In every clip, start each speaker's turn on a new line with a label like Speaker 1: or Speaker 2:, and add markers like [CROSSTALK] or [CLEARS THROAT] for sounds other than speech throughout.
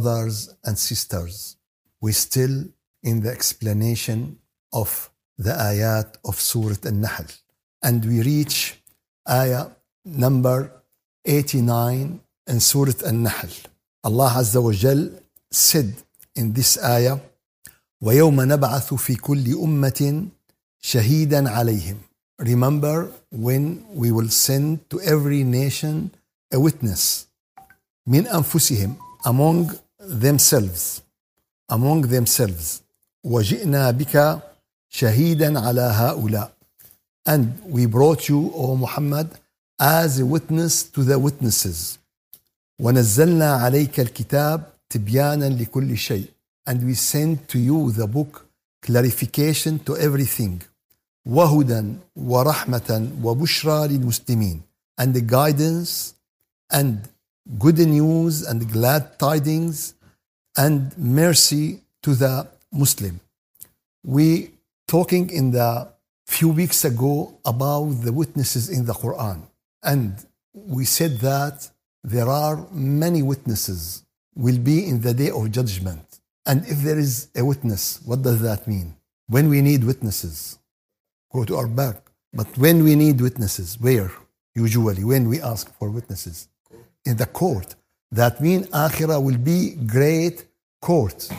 Speaker 1: brothers and sisters, we still in the explanation of the ayat of Surah An-Nahl. And we reach ayah number 89 in Surah An-Nahl. Allah Azza wa Jal said in this ayah, وَيَوْمَ نَبْعَثُ فِي كُلِّ أُمَّةٍ شَهِيدًا عَلَيْهِمْ Remember when we will send to every nation a witness من أنفسهم among themselves among themselves وجئنا بك شهيدا على هؤلاء and we brought you O Muhammad as a witness to the witnesses ونزلنا عليك الكتاب تبيانا لكل شيء and we sent to you the book clarification to everything وهدى ورحمة وبشرى للمسلمين and the guidance and good news and glad tidings and mercy to the Muslim. We talking in the few weeks ago about the witnesses in the Quran and we said that there are many witnesses will be in the day of judgment. And if there is a witness, what does that mean? When we need witnesses, go to our back. But when we need witnesses, where? Usually, when we ask for witnesses? In the court. That means Akhirah will be great court.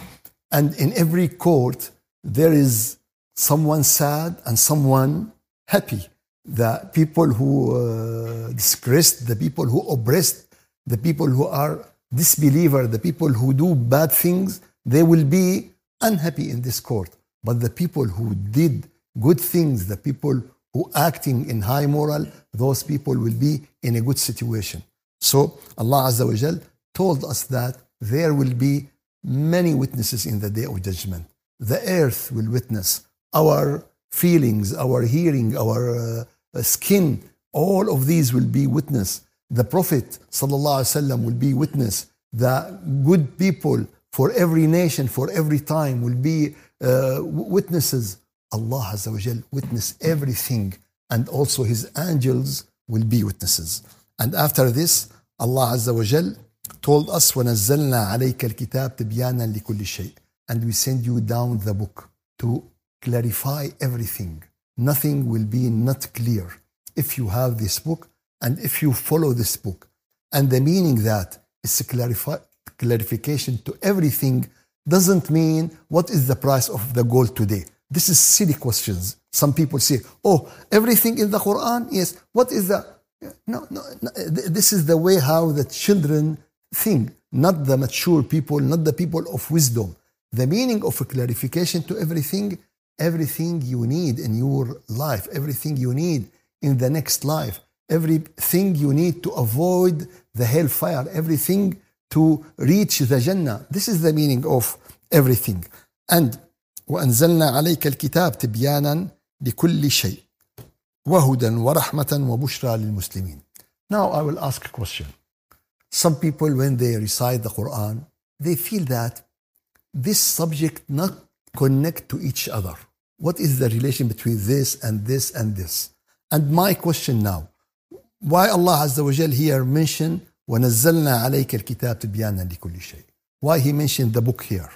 Speaker 1: And in every court, there is someone sad and someone happy. The people who uh, disgraced, the people who oppressed, the people who are disbeliever, the people who do bad things, they will be unhappy in this court. But the people who did good things, the people who acting in high moral, those people will be in a good situation. So Allah Azza wa Jal told us that there will be many witnesses in the day of judgment. The earth will witness our feelings, our hearing, our uh, skin, all of these will be witness. The Prophet ﷺ will be witness. The good people for every nation, for every time will be uh, witnesses. Allah Azza wa Jal witness everything and also His angels will be witnesses. And after this, Allah Azza wa Jal told us وَنَزَّلْنَا عَلَيْكَ الْكِتَابِ تِبْيَانًا لِكُلِّ شَيْءٍ And we send you down the book to clarify everything. Nothing will be not clear. If you have this book and if you follow this book, and the meaning that is a clarify, clarification to everything doesn't mean what is the price of the gold today. This is silly questions. Some people say, oh, everything in the Quran? Yes. What is the. No, no, no. This is the way how the children think, not the mature people, not the people of wisdom. The meaning of a clarification to everything, everything you need in your life, everything you need in the next life, everything you need to avoid the hellfire, everything to reach the Jannah. This is the meaning of everything. And وأنزلنا عليك الكتاب تبيانا لكل شيء وهدى ورحمة وبشرى للمسلمين. Now I will ask a question. Some people when they recite the Quran, they feel that this subject not connect to each other. What is the relation between this and this and this? And my question now, why Allah Azza wa Jal here mentioned وَنَزَّلْنَا عَلَيْكَ الْكِتَابِ تِبْيَانًا لِكُلِّ شَيْءٍ Why he mentioned the book here?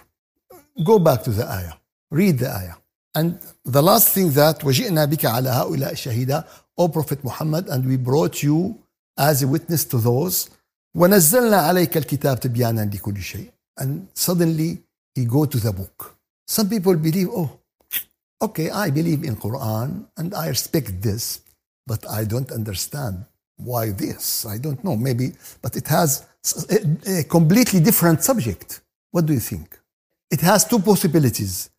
Speaker 1: Go back to the ayah. Read the ayah. And the last thing that وَجِئْنَا بِكَ عَلَى هَؤُلَاءِ شَهِيدًا O Prophet Muhammad, and we brought you as a witness to those وَنَزَّلْنَا عَلَيْكَ الْكِتَابِ تِبْيَانًا لِكُلِّ شَيْءٍ And suddenly he go to the book. Some people believe, oh, okay, I believe in Quran and I respect this, but I don't understand why this. I don't know, maybe, but it has a, a completely different subject. What do you think? It has two possibilities.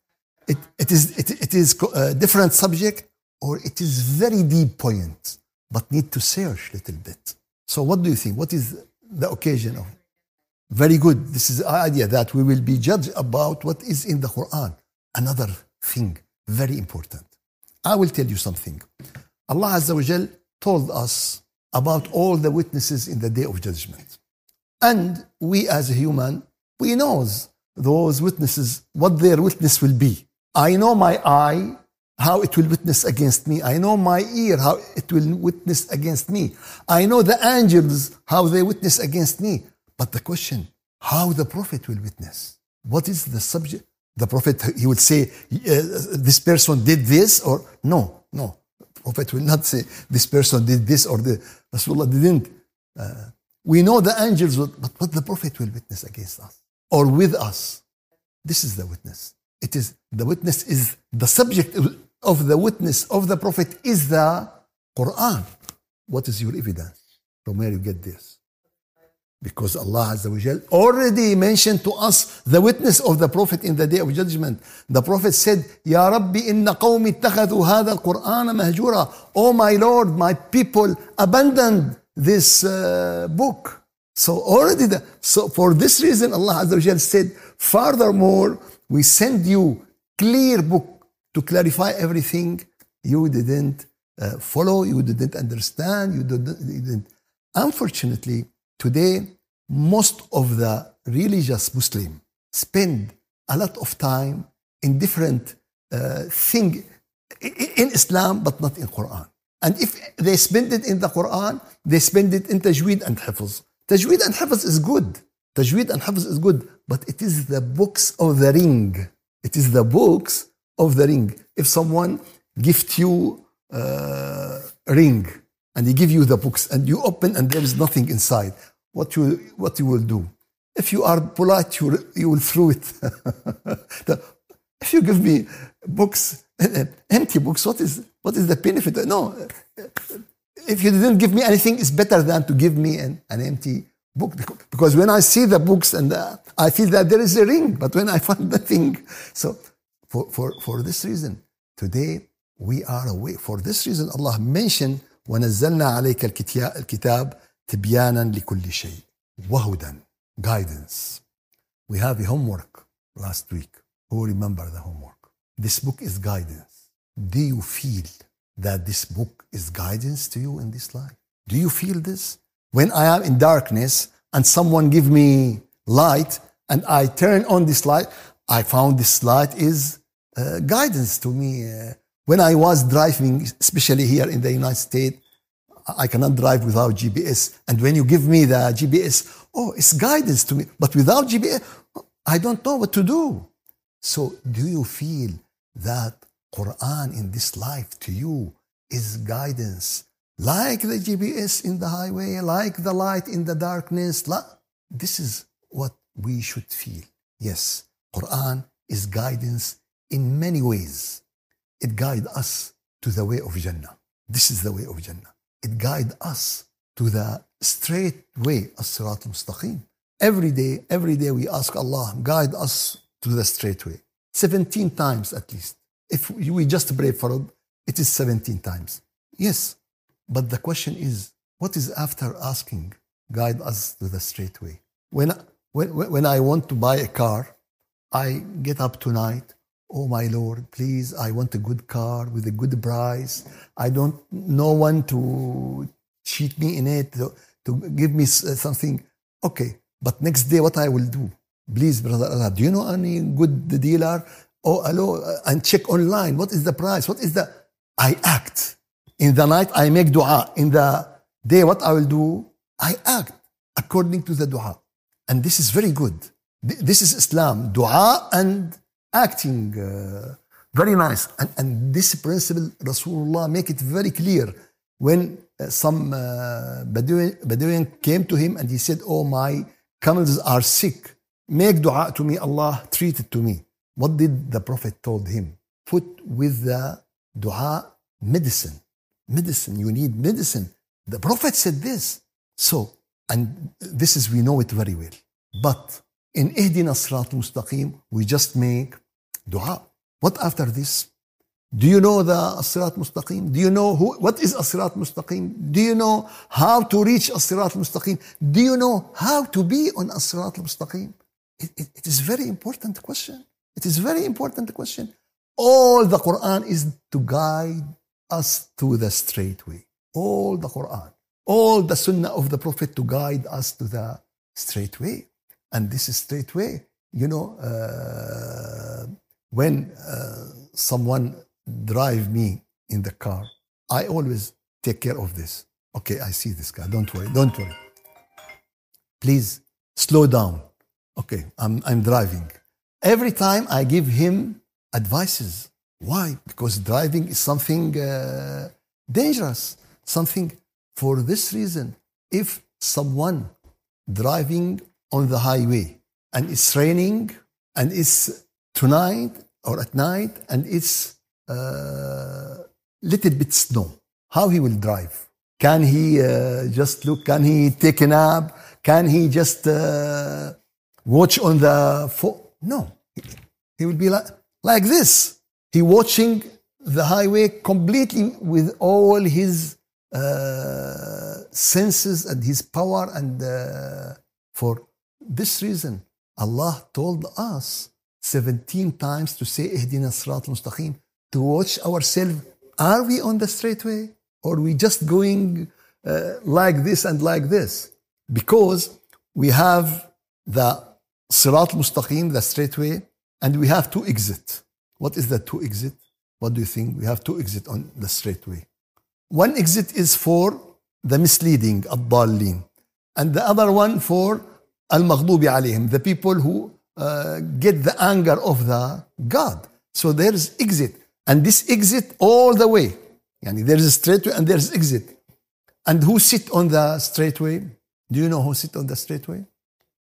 Speaker 1: It, it is it, it is a different subject, or it is very deep point, but need to search a little bit. So, what do you think? What is the occasion of? Very good. This is the idea that we will be judged about what is in the Quran. Another thing, very important. I will tell you something. Allah Azza wa Jal told us about all the witnesses in the day of judgment. And we as a human, we knows those witnesses, what their witness will be. I know my eye, how it will witness against me. I know my ear, how it will witness against me. I know the angels, how they witness against me. But the question, how the Prophet will witness. What is the subject? The Prophet, he would say, uh, this person did this, or no, no. Prophet will not say, this person did this or the Rasulullah didn't. Uh, we know the angels, but what the Prophet will witness against us or with us. This is the witness. It is the witness is the subject of the witness of the Prophet is the Quran. What is your evidence? From where you get this? Because Allah Azza wa Jal already mentioned to us the witness of the Prophet in the day of judgment. The Prophet said, Ya Rabbi inna qawmi ittakhadhu hadha al-Qur'ana mahjura. Oh my Lord, my people abandoned this uh, book. So already, the, so for this reason, Allah Azza wa Jal said, furthermore, we send you clear book to clarify everything you didn't uh, follow, you didn't understand, you didn't. Unfortunately, today, most of the religious Muslim spend a lot of time in different uh, thing in Islam, but not in Quran. And if they spend it in the Quran, they spend it in Tajweed and Hafz. Tajweed and Hafz is good. Tajweed and Hafz is good, but it is the books of the ring. It is the books of the ring. If someone gift you uh, a ring and he give you the books and you open and there is nothing inside, what you what you will do? If you are polite, you you will throw it. [LAUGHS] if you give me books, [LAUGHS] empty books, what is what is the benefit? No, if you didn't give me anything, it's better than to give me an, an empty book because when I see the books and uh, I feel that there is a ring, but when I [LAUGHS] find nothing, so for for for this reason, today we are away. For this reason, Allah mentioned ونزلنا عليك الكتاب تبيانا لكل شيء وهدى guidance. We have a homework last week. Who remember the homework? This book is guidance. Do you feel that this book is guidance to you in this life? Do you feel this? When I am in darkness and someone give me light and I turn on this light, I found this light is uh, guidance to me. Uh, when I was driving, especially here in the United States, I cannot drive without GPS. And when you give me the GPS, oh, it's guidance to me. But without GPS, I don't know what to do. So do you feel that Quran in this life to you is guidance? Like the GPS in the highway, like the light in the darkness. This is what we should feel. Yes, Quran is guidance in many ways. It guides us to the way of Jannah. This is the way of Jannah. It guides us to the straight way, as-sirat al-mustaqim. Every day, every day we ask Allah, guide us to the straight way. 17 times at least. If we just pray for it, it is 17 times. Yes, but the question is, what is after asking, guide us to the straight way? When, when, when I want to buy a car, I get up tonight, Oh my Lord, please, I want a good car with a good price. I don't no one to cheat me in it, to, to give me something. Okay, but next day what I will do? Please, brother Allah, do you know any good dealer? Oh, hello, uh, and check online. What is the price? What is the? I act. In the night, I make dua. In the day, what I will do? I act according to the dua. And this is very good. This is Islam. Dua and acting uh, very nice. And, and this principle, Rasulullah make it very clear when uh, some uh, Bedouin, Bedouin came to him and he said, Oh, my camels are sick. Make dua to me, Allah treat it to me. What did the Prophet told him? Put with the dua medicine. Medicine, you need medicine. The Prophet said this. So, and this is, we know it very well. But in Ihdina Sirat Mustaqim, we just make dua. What after this? Do you know the Asirat Mustaqim? Do you know who, what is Asirat Mustaqim? Do you know how to reach Asirat Mustaqim? Do you know how to be on Asirat Mustaqim? It, it, it is very important question. It is very important question. All the Quran is to guide us to the straight way. All the Quran. All the Sunnah of the Prophet to guide us to the straight way. And this is straight way. You know, uh, when uh, someone drive me in the car, I always take care of this. Okay, I see this guy. Don't worry. Don't worry. Please slow down. Okay, I'm, I'm driving. Every time I give him advices. Why? Because driving is something uh, dangerous. Something for this reason. If someone driving on the highway and it's raining and it's tonight or at night and it's uh, little bit snow, how he will drive? Can he uh, just look? Can he take a nap? Can he just uh, watch on the phone? No. He will be like, like this. He watching the highway completely with all his uh, senses and his power and uh, for this reason Allah told us 17 times to say mustaqim to watch ourselves. Are we on the straight way? Or we just going uh, like this and like this? Because we have the sirat mustaqim the straight way and we have to exit what is the two exit what do you think we have two exit on the straight way one exit is for the misleading, الضالين. And the other one for المغضوب عليهم, the people who uh, get the anger of the God. So there's exit. And this exit all the way. Yani there is a straight way and there's exit. And who sit on the straight way? Do you know who sit on the straight way?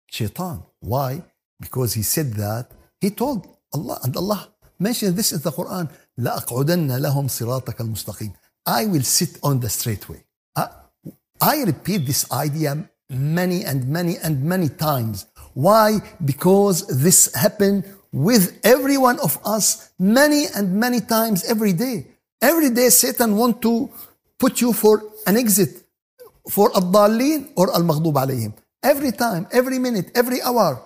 Speaker 1: Shaitan. Why? Because he said that, he told Allah, and Allah mentioned this in the Quran, لَأَقْعُدَنَّ لَهُمْ صِرَاطَكَ الْمُسْتَقِيمِ I will sit on the straight way. I, I repeat this idea many and many and many times. Why? Because this happened with every one of us many and many times every day. Every day Satan want to put you for an exit for الضالين or المغضوب عليهم. Every time, every minute, every hour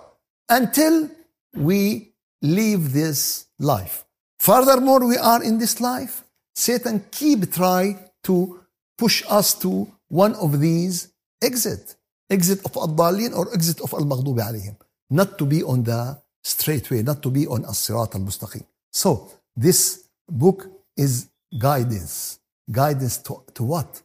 Speaker 1: until we leave this life. Furthermore, we are in this life. Satan keep try to push us to one of these exit. Exit of al-dalin or exit of al-maghdubi alayhim. Not to be on the straight way, not to be on as-sirat al-mustaqim. So, this book is guidance. Guidance to, to what?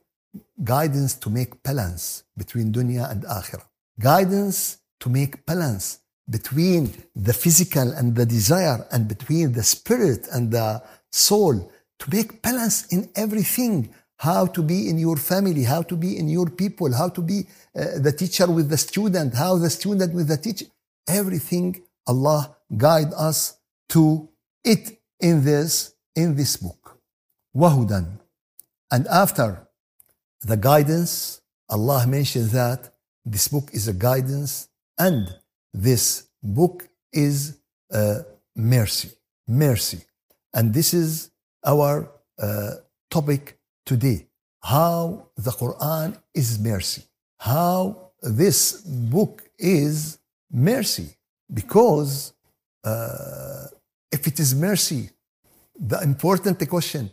Speaker 1: Guidance to make balance between dunya and akhirah. Guidance to make balance between the physical and the desire and between the spirit and the soul to make balance in everything how to be in your family, how to be in your people, how to be uh, the teacher with the student, how the student with the teacher. Everything Allah guide us to it in this in this book. Wahudan. And after the guidance, Allah mentioned that this book is a guidance and this book is mercy. Mercy. And this is our uh, topic today how the Quran is mercy, how this book is mercy. Because uh, if it is mercy, the important question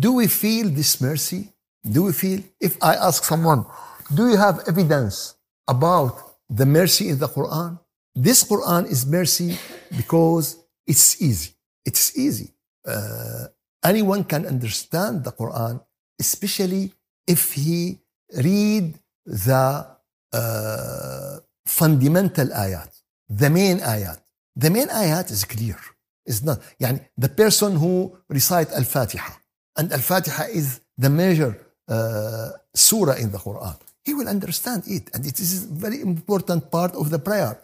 Speaker 1: do we feel this mercy? Do we feel, if I ask someone, do you have evidence about the mercy in the Quran? This Quran is mercy because it's easy. It's easy. Uh, anyone can understand the Quran, especially if he read the uh, fundamental ayat, the main ayat. The main ayat is clear. It's not, يعني the person who recite Al-Fatiha, and Al-Fatiha is the major uh, surah in the Quran. He will understand it, and it is a very important part of the prayer.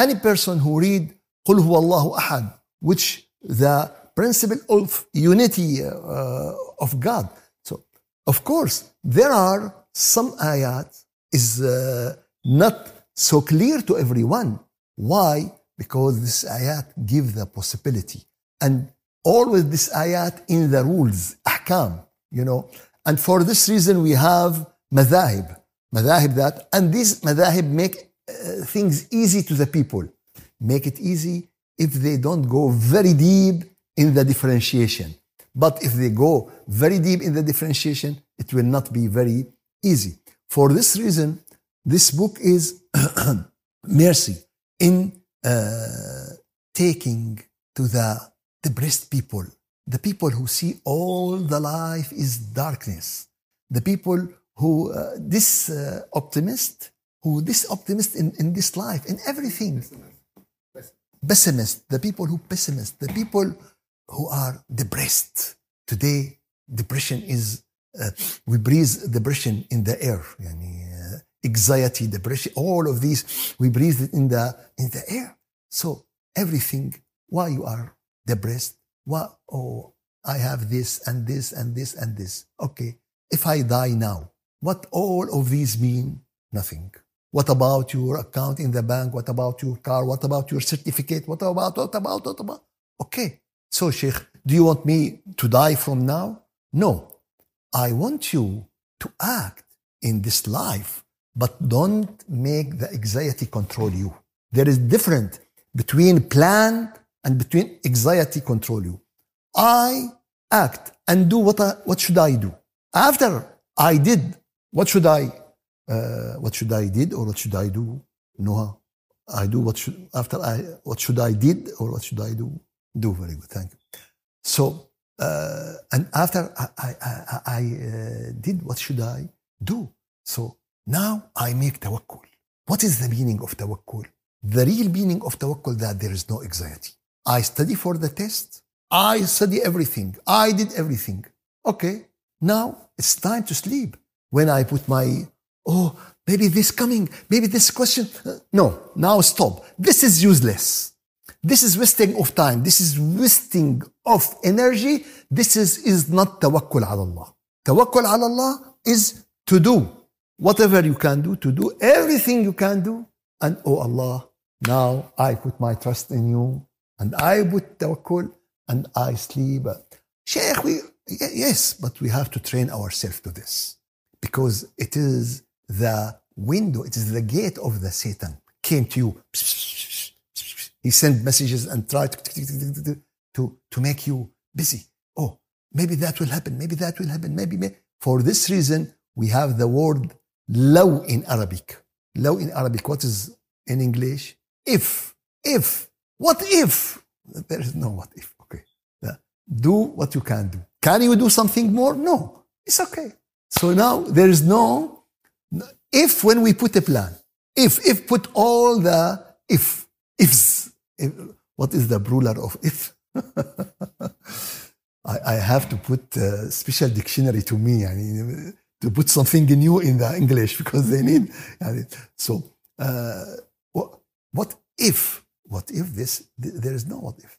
Speaker 1: Any person who read قل هو الله أحد, which the principle of unity uh, of God. So, of course, there are some ayat is uh, not so clear to everyone. Why? Because this ayat give the possibility. And always this ayat in the rules, ahkam, you know. And for this reason, we have madhahib, madhahib that, and these madhahib make uh, things easy to the people. Make it easy if they don't go very deep in the differentiation. But if they go very deep in the differentiation, it will not be very easy. For this reason, this book is [CLEARS THROAT] mercy in uh, taking to the depressed people, the people who see all the life is darkness, the people who, uh, this uh, optimist, who this optimist in, in this life, in everything, pessimist, the people who pessimist, the people who are depressed. Today, depression is, uh, we breathe depression in the air. Yani, uh, anxiety, depression, all of these, we breathe it in the, in the air. So everything, why you are depressed? Why, oh, I have this and this and this and this. Okay. If I die now, what all of these mean? Nothing. What about your account in the bank? What about your car? What about your certificate? What about, what about, what about? Okay. So, Sheikh, do you want me to die from now? No. I want you to act in this life, but don't make the anxiety control you. There is difference between plan and between anxiety control you. I act and do what, I, what should I do? After I did, what should I uh, what should I did or what should I do? No, I do what should after I what should I did or what should I do? Do very good, thank you. So uh, and after I I, I, I uh, did what should I do? So now I make tawakkul. What is the meaning of tawakkul? The real meaning of tawakkul that there is no anxiety. I study for the test. I study everything. I did everything. Okay, now it's time to sleep. When I put my oh, maybe this coming, maybe this question. Uh, no, now stop. This is useless. This is wasting of time. This is wasting of energy. This is, is not tawakkul ala Allah. Tawakkul ala Allah is to do whatever you can do, to do everything you can do. And oh Allah, now I put my trust in you and I put tawakkul and I sleep. Sheikh, we, yes, but we have to train ourselves to this because it is the window, it is the gate of the Satan came to you. He sent messages and tried to, to, to make you busy. Oh, maybe that will happen. Maybe that will happen. Maybe. For this reason, we have the word low in Arabic. Low in Arabic. What is in English? If. If. What if? There is no what if. Okay. Do what you can do. Can you do something more? No. It's okay. So now there is no if when we put a plan, if, if put all the if, ifs, if, what is the ruler of if? [LAUGHS] I, I, have to put a special dictionary to me I mean, to put something new in the English [LAUGHS] because they need. I mean, So, uh, what, what if? What if this? There is no what if.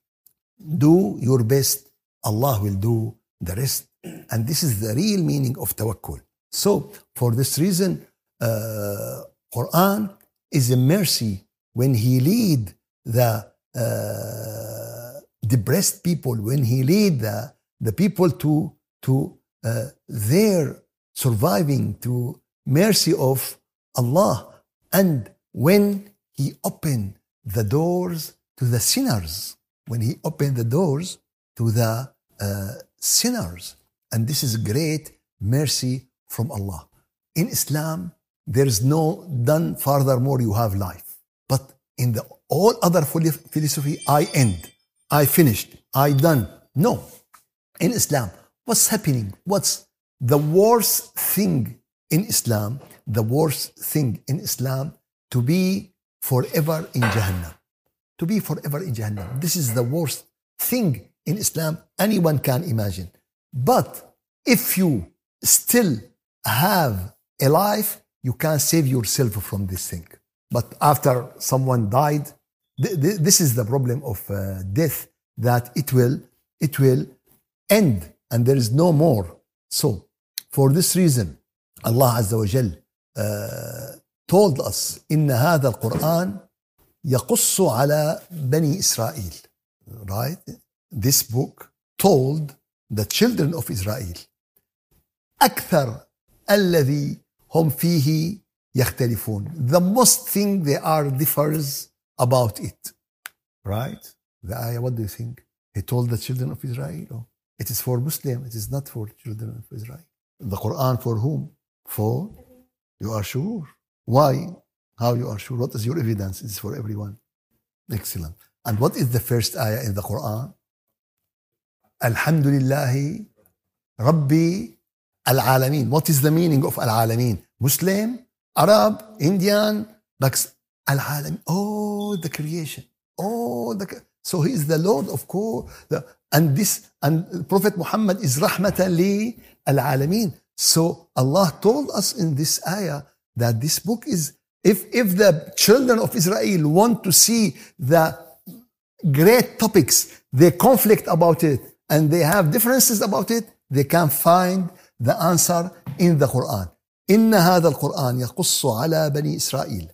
Speaker 1: Do your best. Allah will do the rest. And this is the real meaning of tawakkul. So, for this reason, uh, Quran is a mercy when he lead the uh, depressed people, when he lead the, the people to, to uh, their surviving, to mercy of Allah. And when he opened the doors to the sinners, when he opened the doors to the uh, sinners. And this is great mercy from Allah. In Islam, there is no done furthermore you have life. But in the all other philosophy i end. I finished. I done. No. In islam what's happening? What's the worst thing in islam? The worst thing in islam to be forever in jahannam. To be forever in jahannam. This is the worst thing in islam anyone can imagine. But if you still have a life you can't save yourself from this thing. But after someone died, th- th- this is the problem of uh, death that it will it will end and there is no more. So for this reason, Allah Azza wa Jal uh, told us إن هذا القرآن يقص على بني إسرائيل. Right? This book told the children of Israel أكثر الذي هم فيه يختلفون the most thing they are differs about it right the ayah what do you think he told the children of Israel oh, it is for Muslim it is not for children of Israel the Quran for whom for you are sure why how you are sure what is your evidence it is for everyone excellent and what is the first ayah in the Quran Alhamdulillah Rabbi Al-Alamin. What is the meaning of Al-Alamin? Muslim, Arab, Indian, like Al-Alamin. Oh, the creation. Oh, the, so he is the Lord of course. The, and this and Prophet Muhammad is al alamin. So Allah told us in this ayah that this book is if if the children of Israel want to see the great topics, they conflict about it, and they have differences about it, they can find the answer in the Quran. إن هذا القرآن يقص على بني إسرائيل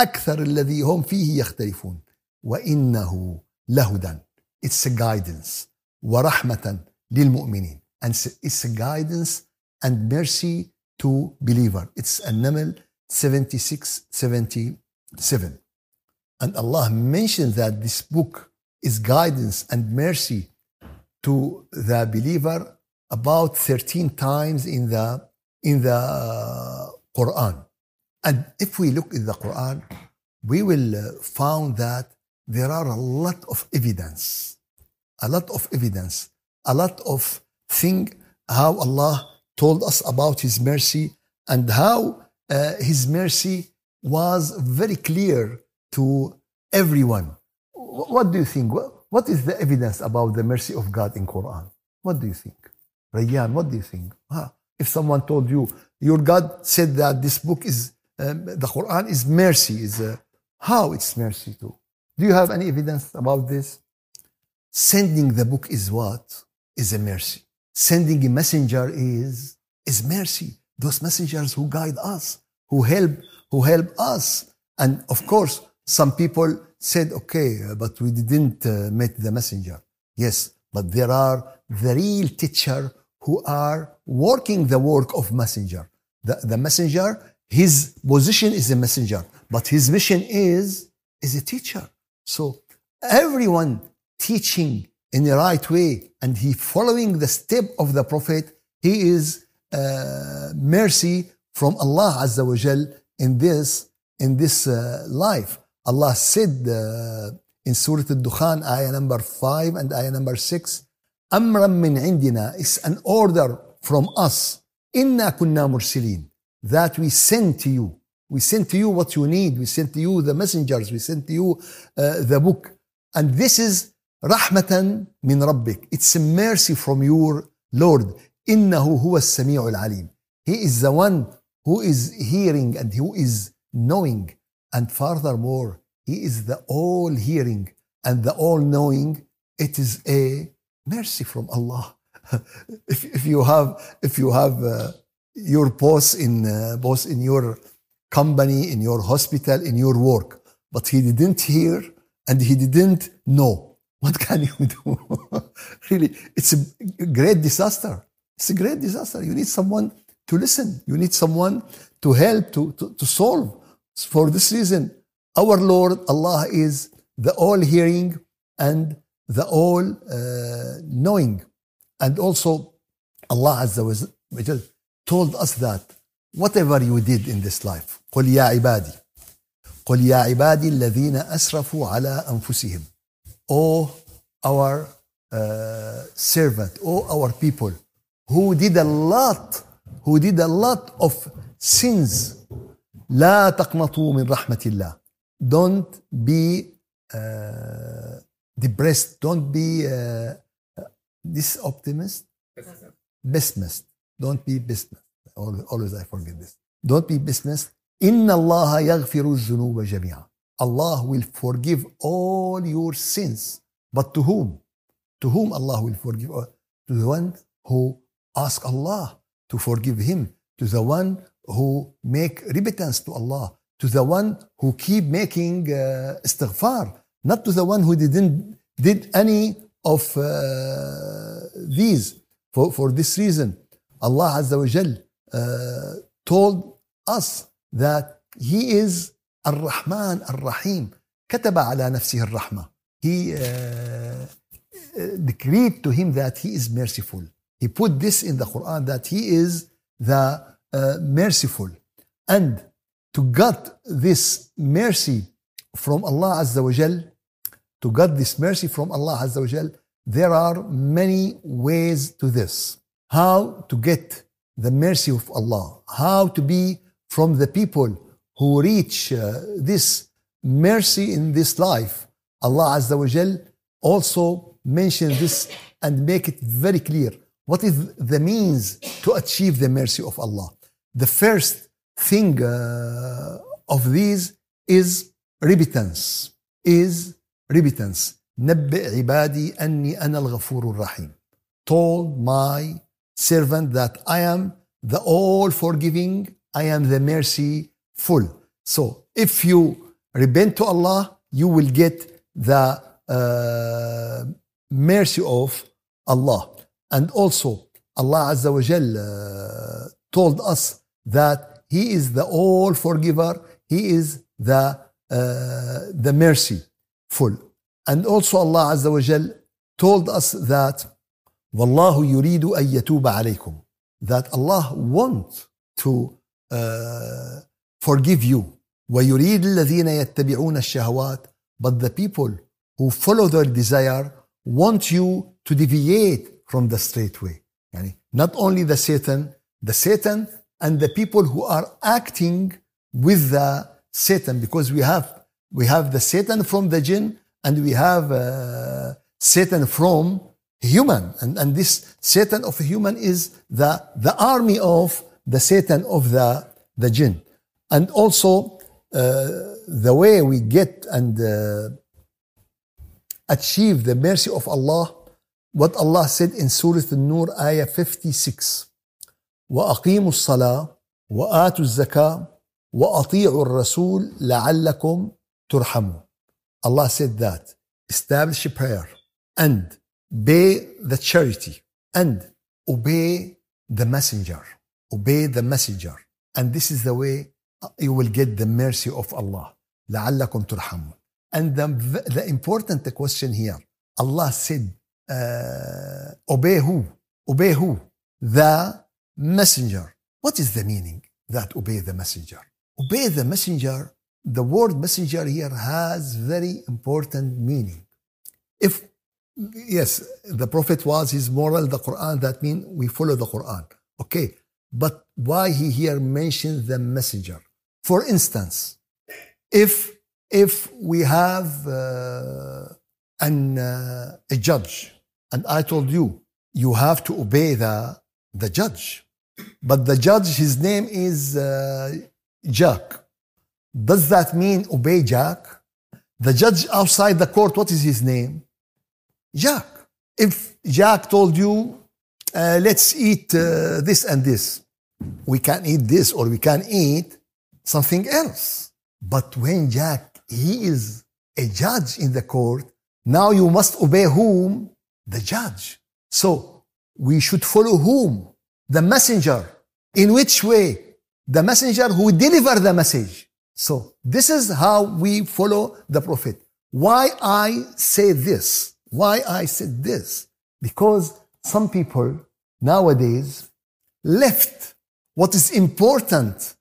Speaker 1: أكثر الذي هم فيه يختلفون وإنه لهدى It's a guidance ورحمة للمؤمنين and it's a guidance and mercy to believer. It's An-Naml 76 77. And Allah mentioned that this book is guidance and mercy to the believer about 13 times in the in the uh, Quran. And if we look in the Quran, we will uh, found that there are a lot of evidence, a lot of evidence, a lot of thing how Allah told us about His mercy and how uh, His mercy was very clear to everyone. What do you think? What is the evidence about the mercy of God in Quran? What do you think? Rayyan, what do you think? Huh? If someone told you, your God said that this book is, um, the Quran is mercy, is uh, how it's mercy too? Do you have any evidence about this? Sending the book is what? Is a mercy. Sending a messenger is, is mercy. Those messengers who guide us, who help, who help us. And of course, some people said, okay, but we didn't uh, meet the messenger. Yes, but there are the real teacher who are working the work of messenger. The, the messenger, his position is a messenger, but his mission is, is a teacher. So everyone teaching in the right way and he following the step of the prophet, he is uh, mercy from Allah Azza wa Jal in this, in this uh, life. Allah said uh, in Surah Al-Dukhan, ayah number 5 and ayah number 6, أمرا من عندنا is an order from us إنا كنا مرسلين that we send to you we send to you what you need we send to you the messengers we send to you uh, the book and this is رحمة من ربك it's a mercy from your Lord إنه هو السميع العليم he is the one who is hearing and who is knowing and furthermore he is the all hearing and the all knowing it is a mercy from Allah. [LAUGHS] if, if you have if you have uh, your boss in uh, boss in your company, in your hospital, in your work, but he didn't hear and he didn't know, [LAUGHS] what can you do? [LAUGHS] really, it's a great disaster. It's a great disaster. You need someone to listen. You need someone to help to, to, to solve. For this reason, our Lord Allah is the all hearing and the all uh, knowing. And also, Allah Azza wa Jal told us that whatever you did in this life, قل يا عبادي قل يا عبادي الذين أسرفوا على أنفسهم O our uh, servant, O our people, who did a lot, who did a lot of sins, لا تقنطوا من رحمة الله. Don't be uh, depressed. Don't be uh, this optimist. Pessimist. Don't be pessimist. Always I forget this. Don't be pessimist. إن الله يغفر الذنوب جميعا. Allah will forgive all your sins. But to whom? To whom Allah will forgive? To the one who ask Allah to forgive him. To the one who make repentance to Allah. To the one who keep making uh, istighfar not to the one who didn't did any of uh, these. For, for this reason, Allah Azza wa Jal uh, told us that He is Ar-Rahman Ar-Rahim. كتب على نفسه الرحمة. He uh, decreed to him that he is merciful. He put this in the Quran that he is the uh, merciful. And to get this mercy from Allah Azza wa Jal, to get this mercy from Allah Azza wa Jal, there are many ways to this. How to get the mercy of Allah, how to be from the people who reach uh, this mercy in this life, Allah Azza wa Jal also mention this and make it very clear. What is the means to achieve the mercy of Allah? The first thing uh, of these is repentance. Is repentance. نبئ عبادي أني أنا الغفور الرحيم. Told my servant that I am the all forgiving, I am the merciful. So if you repent to Allah, you will get the uh, mercy of Allah. And also, Allah Azza wa Jal uh, told us that He is the all forgiver, He is the, uh, the merciful. And also, Allah Azza wa Jal told us that والله يريد أن يتوب عليكم that Allah wants to uh, forgive you ويريد الذين يتبعون الشهوات but the people who follow their desire want you to deviate from the straight way يعني not only the Satan the Satan and the people who are acting with the Satan because we have we have the Satan from the jinn and we have uh, Satan from human and, and this Satan of a human is the, the army of the Satan of the, the jinn and also uh, the way we get and uh, achieve the mercy of Allah what Allah said in Surah An-Nur ayah 56 وأقيموا الصلاة وآتوا الزكاة وأطيعوا الرسول لعلكم ترحمون Allah said that establish prayer and obey the charity and obey the messenger obey the messenger and this is the way you will get the mercy of Allah لعلكم ترحمون and the, the important question here Allah said uh, obey who obey who the messenger what is the meaning that obey the messenger obey the messenger the word messenger here has very important meaning if yes, the Prophet was his moral, the Quran, that means we follow the Quran. Okay. But why he here mentions the messenger? For instance, if if we have uh, an uh, a judge, and I told you you have to obey the the judge, but the judge his name is uh, Jack. Does that mean obey Jack? The judge outside the court, what is his name? Jack. If Jack told you, uh, let's eat uh, this and this, we can eat this or we can eat something else. But when Jack, he is a judge in the court, now you must obey whom? The judge. So we should follow whom? The messenger. In which way? The messenger who deliver the message. So this is how we follow the prophet. Why I say this? Why I said this? Because some people nowadays left what is important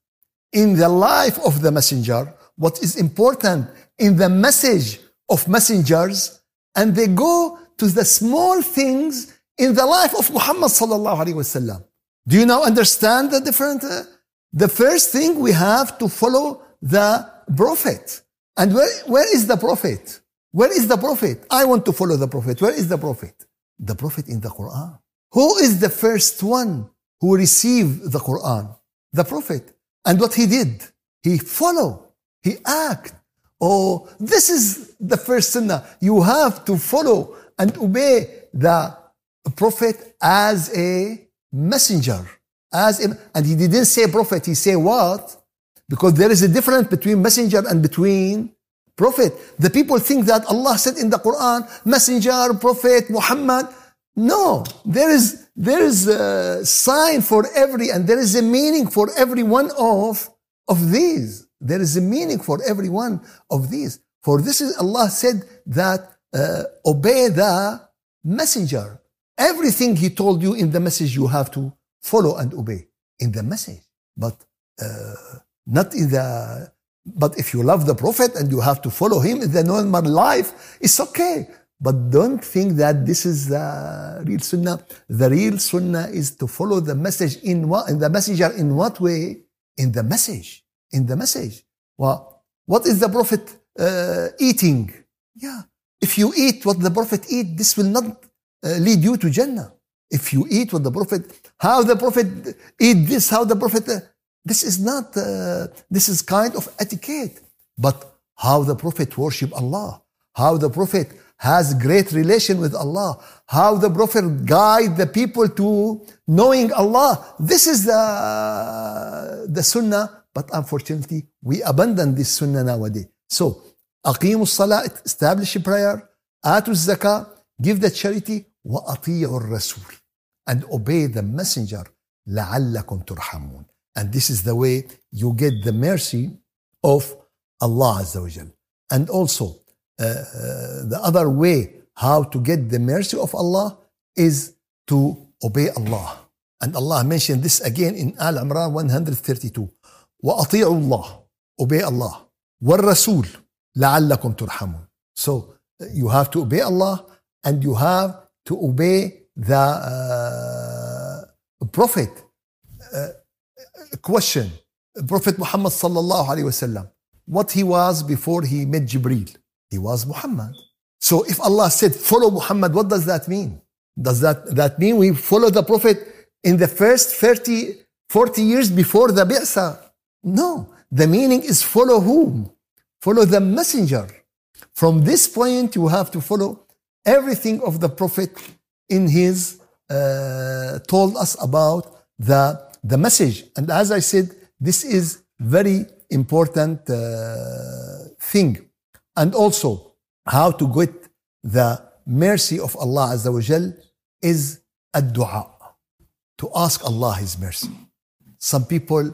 Speaker 1: in the life of the messenger, what is important in the message of messengers, and they go to the small things in the life of Muhammad sallallahu alaihi wasallam. Do you now understand the different? Uh, the first thing we have to follow the prophet. And where, where is the prophet? Where is the Prophet? I want to follow the Prophet. Where is the Prophet? The Prophet in the Quran. Who is the first one who received the Quran? The Prophet. And what he did? He followed. He act. Oh, this is the first sunnah. You have to follow and obey the Prophet as a messenger. As a, and he didn't say prophet, he say what? Because there is a difference between messenger and between prophet. The people think that Allah said in the Quran, messenger, prophet, Muhammad. No, there is there is a sign for every and there is a meaning for every one of of these. There is a meaning for every one of these. For this is Allah said that uh, obey the messenger. Everything He told you in the message you have to follow and obey in the message, but uh, not in the but if you love the Prophet and you have to follow him in the normal life, it's okay. But don't think that this is the real sunnah. The real sunnah is to follow the message in what, in the messenger in what way? In the message. In the message. Well, what is the Prophet uh, eating? Yeah. if you eat what the Prophet eat, this will not uh, lead you to Jannah. If you eat what the Prophet, how the Prophet eat this, how the Prophet, uh, this is not, uh, this is kind of etiquette. But how the Prophet worship Allah, how the Prophet has great relation with Allah, how the Prophet guide the people to knowing Allah. This is the, the Sunnah, but unfortunately, we abandon this Sunnah nowadays. So, أقيموا الصلاة, establish prayer, آتوا الزكاة, give the charity, وأطيعوا الرسول. And obey the messenger, لعلكم ترحمون. And this is the way you get the mercy of Allah Azza wa Jal. And also, uh, uh, the other way how to get the mercy of Allah is to obey Allah. And Allah mentioned this again in Al Imran 132. وأطيعوا الله obey Allah والرسول لعلكم ترحمون. So you have to obey Allah and you have to obey the uh, Prophet. Uh, question Prophet Muhammad sallallahu alaihi wasallam what he was before he met Jibreel. He was Muhammad. So if Allah said, follow Muhammad, what does that mean? Does that, that mean we follow the Prophet in the first 30, 40 years before the Bi'sa? No. The meaning is follow whom? Follow the messenger. From this point, you have to follow everything of the Prophet in his, uh, told us about the, the message. And as I said, this is very important uh, thing. And also, how to get the mercy of Allah Azza wa Jal is a dua to ask Allah His mercy. Some people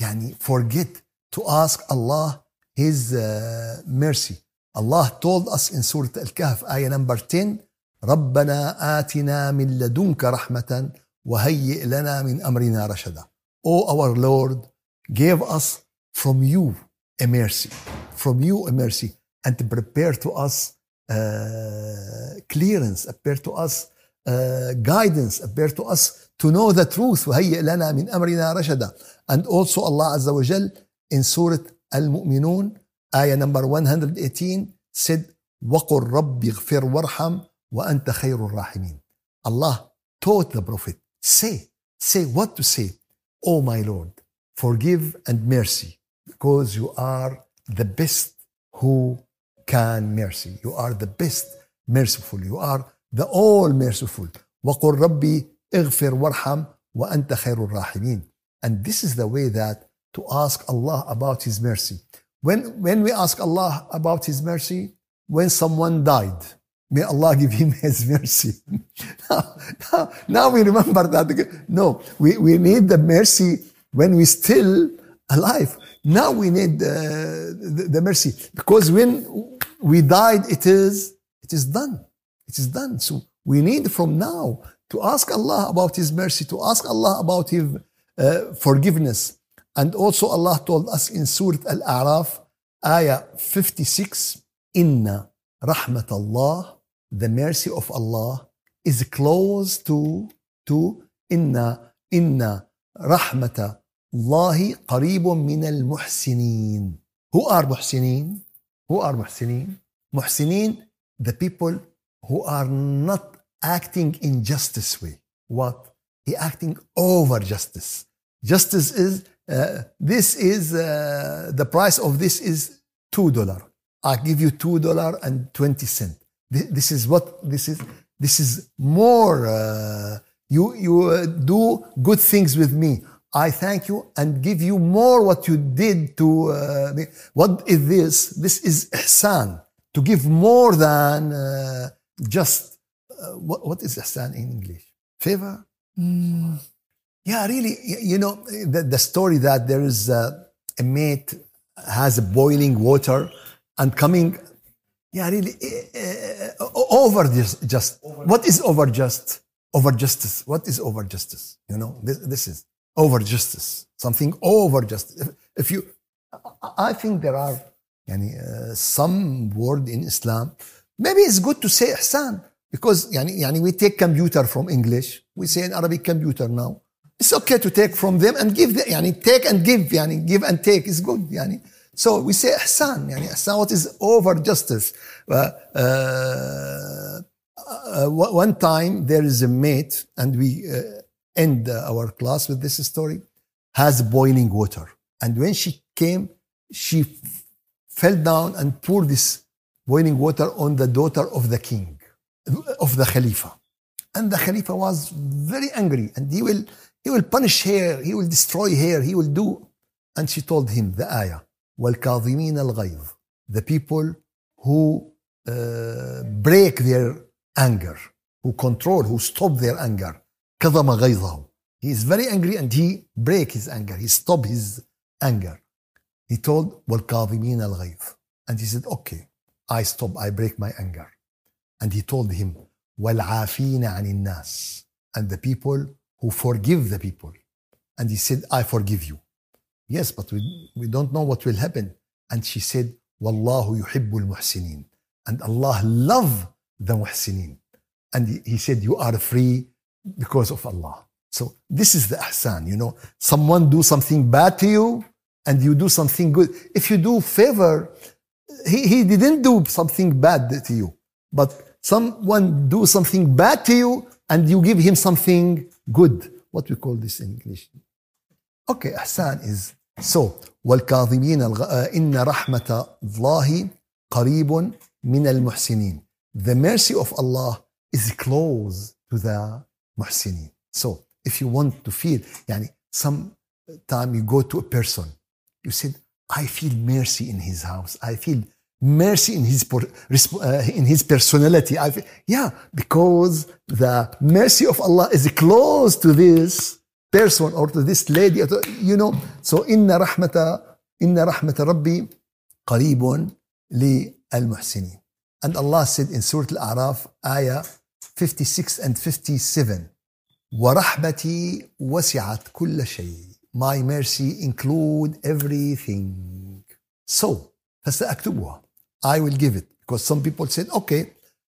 Speaker 1: yani, forget to ask Allah His uh, mercy. Allah told us in Surah Al-Kahf, ayah number 10, ربنا آتنا من لدنك رحمة وهيئ لنا من أمرنا رشدا. O our Lord, give us from you a mercy, from you a mercy, and prepare to us uh, clearance, appear to us uh, guidance, appear to us to know the truth. وهيئ لنا من أمرنا رشدا. And also Allah wa Jal in Surah Al-Mu'minun, ayah number 118 said, وَقُلْ رَبِّ اغْفِرْ وَارْحَمْ وَأَنْتَ خَيْرُ الرَّاحِمِينَ Allah taught the Prophet, say, say what to say. Oh my Lord, forgive and mercy because you are the best who can mercy. You are the best merciful. You are the all merciful. وقل ربي اغفر وارحم وأنت خير الراحمين. And this is the way that to ask Allah about His mercy. When, when we ask Allah about His mercy, when someone died, may Allah give him His mercy. [LAUGHS] now, now, now we remember that. No, we, we need the mercy when we still alive. Now we need uh, the, the, mercy because when we died, it is it is done. It is done. So we need from now to ask Allah about His mercy, to ask Allah about His uh, forgiveness. And also Allah told us in Surah Al-A'raf, ayah 56, Inna rahmat Allah, the mercy of Allah is close to, to Inna, Inna rahmata الله قريب من المحسنين who are محسنين who are محسنين محسنين the people who are not acting in justice way what he acting over justice justice is uh, this is uh, the price of this is two dollar i give you two dollar and 20 cent this is what this is this is more uh, you you uh, do good things with me I thank you and give you more what you did to uh, me. What is this? This is ihsan, to give more than uh, just, uh, what, what is ihsan in English? Favor? Mm. Yeah, really, you know, the, the story that there is a, a mate has a boiling water and coming, yeah, really, uh, over just, just. Over. What is over just? Over justice. What is over justice? You know, this, this is over justice, something over justice. If, if you, I think there are yani, uh, some word in Islam. Maybe it's good to say ihsan because yani, yani we take computer from English. We say in Arabic computer now. It's okay to take from them and give. The, yani, take and give. Yani, give and take is good. Yani. So we say ihsan, يعني ihsan, what is over justice? Uh, uh, uh, one time there is a mate, and we uh, end our class with this story, has boiling water. And when she came, she fell down and poured this boiling water on the daughter of the king, of the Khalifa. And the Khalifa was very angry and he will, he will punish her, he will destroy her, he will do. And she told him the ayah, وَالْكَاظِمِينَ الْغَيْظِ The people who uh, break their anger, who control, who stop their anger. كظم غيظه. He is very angry and he break his anger. He stop his anger. He told والكاظمين الغيظ. And he said, okay, I stop, I break my anger. And he told him والعافين عن الناس. And the people who forgive the people. And he said, I forgive you. Yes, but we, we don't know what will happen. And she said, Wallahu yuhibbul muhsinin. And Allah love the muhsinin. And he said, you are free because of Allah. So this is the ahsan, you know. Someone do something bad to you and you do something good. If you do favor, he, he didn't do something bad to you. But someone do something bad to you and you give him something good. What we call this in English. Okay, ahsan is so. والكاظمين إن رحمة الله قريب من المحسنين. The mercy of Allah is close to the muhsinin. So if you want to feel, يعني some time you go to a person, you said, I feel mercy in his house. I feel mercy in his uh, in his personality. I feel, yeah, because the mercy of Allah is close to this person or to this lady. You know, so inna rahmata inna rahmata Rabbi قريب للمحسنين. And Allah said in Surah Al-A'raf, ayah 56 and 57, ورحمتي وسعت كل شيء. My mercy include everything. So, فسأكتبها. I will give it. Because some people said, okay,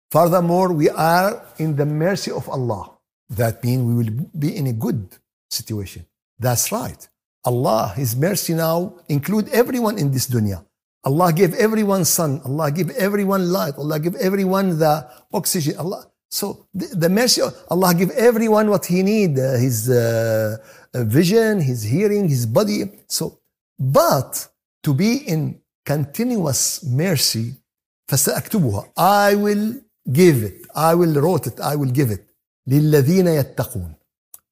Speaker 1: furthermore, we are in the mercy of Allah. That means we will be in a good situation. That's right. Allah, His mercy now include everyone in this dunya. Allah gave everyone sun. Allah give everyone light. Allah give everyone the oxygen. Allah. So the, the mercy of Allah give everyone what he need, uh, his uh, vision, his hearing, his body. So, but to be in continuous mercy, فسأكتبها. I will give it. I will write it. I will give it. للذين يتقون.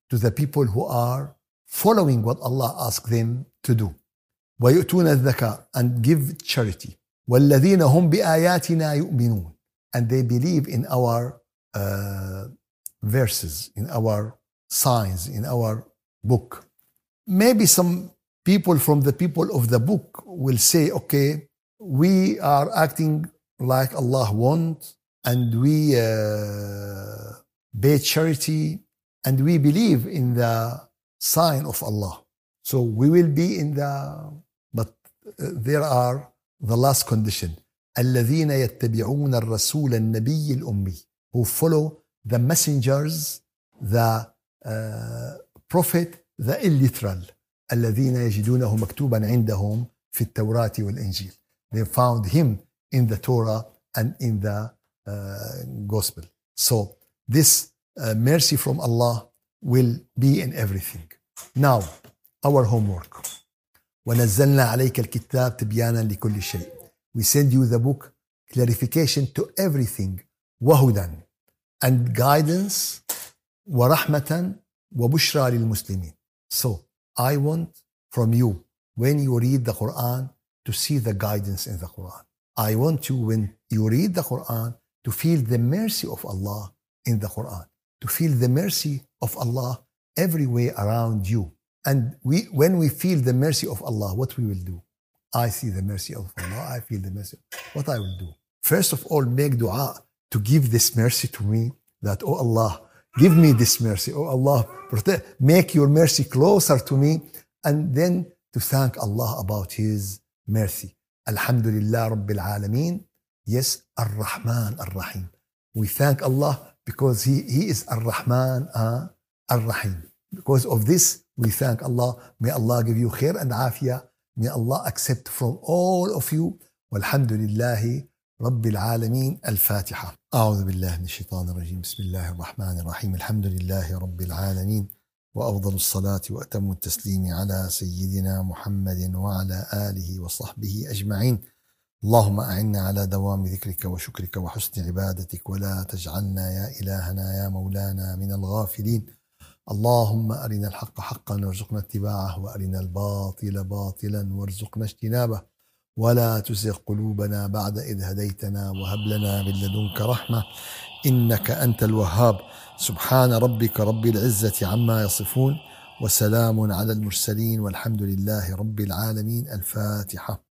Speaker 1: To the people who are following what Allah asked them to do. ويؤتون الزكاة and give charity والذين هم بآياتنا يؤمنون and they believe in our uh, verses in our signs in our book maybe some people from the people of the book will say okay we are acting like Allah wants and we uh, pay charity and we believe in the sign of Allah so we will be in the there are the last condition الذين يتبعون الرسول النبي الأمي who follow the messengers the uh, prophet the illiteral الذين يجدونه مكتوبا عندهم في التوراة والإنجيل they found him in the Torah and in the uh, gospel so this uh, mercy from Allah will be in everything now our homework ونزلنا عليك الكتاب تبيانا لكل شيء. We send you the book clarification to everything وهدى and guidance ورحمة وبشرى للمسلمين. So I want from you when you read the Quran to see the guidance in the Quran. I want you when you read the Quran to feel the mercy of Allah in the Quran, to feel the mercy of Allah everywhere around you. And we, when we feel the mercy of Allah, what we will do? I see the mercy of Allah, I feel the mercy. What I will do? First of all, make dua to give this mercy to me that, oh Allah, give me this mercy. Oh Allah, protect, make your mercy closer to me. And then to thank Allah about His mercy. Alhamdulillah Rabbil Alameen. Yes, Ar-Rahman Ar-Rahim. We thank Allah because He, he is Ar-Rahman uh, Ar-Rahim. Because of this, we thank Allah. May Allah give you khair and afiyah. May Allah accept from all of you. والحمد لله رب العالمين الفاتحة أعوذ بالله من الشيطان الرجيم بسم الله الرحمن الرحيم الحمد لله رب العالمين وأفضل الصلاة وأتم التسليم على سيدنا محمد وعلى آله وصحبه أجمعين اللهم أعنا على دوام ذكرك وشكرك وحسن عبادتك ولا تجعلنا يا إلهنا يا مولانا من الغافلين. اللهم أرنا الحق حقا وارزقنا اتباعه وأرنا الباطل باطلا وارزقنا اجتنابه. ولا تزغ قلوبنا بعد إذ هديتنا وهب لنا من لدنك رحمة إنك أنت الوهاب. سبحان ربك رب العزة عما يصفون وسلام على المرسلين والحمد لله رب العالمين. الفاتحة.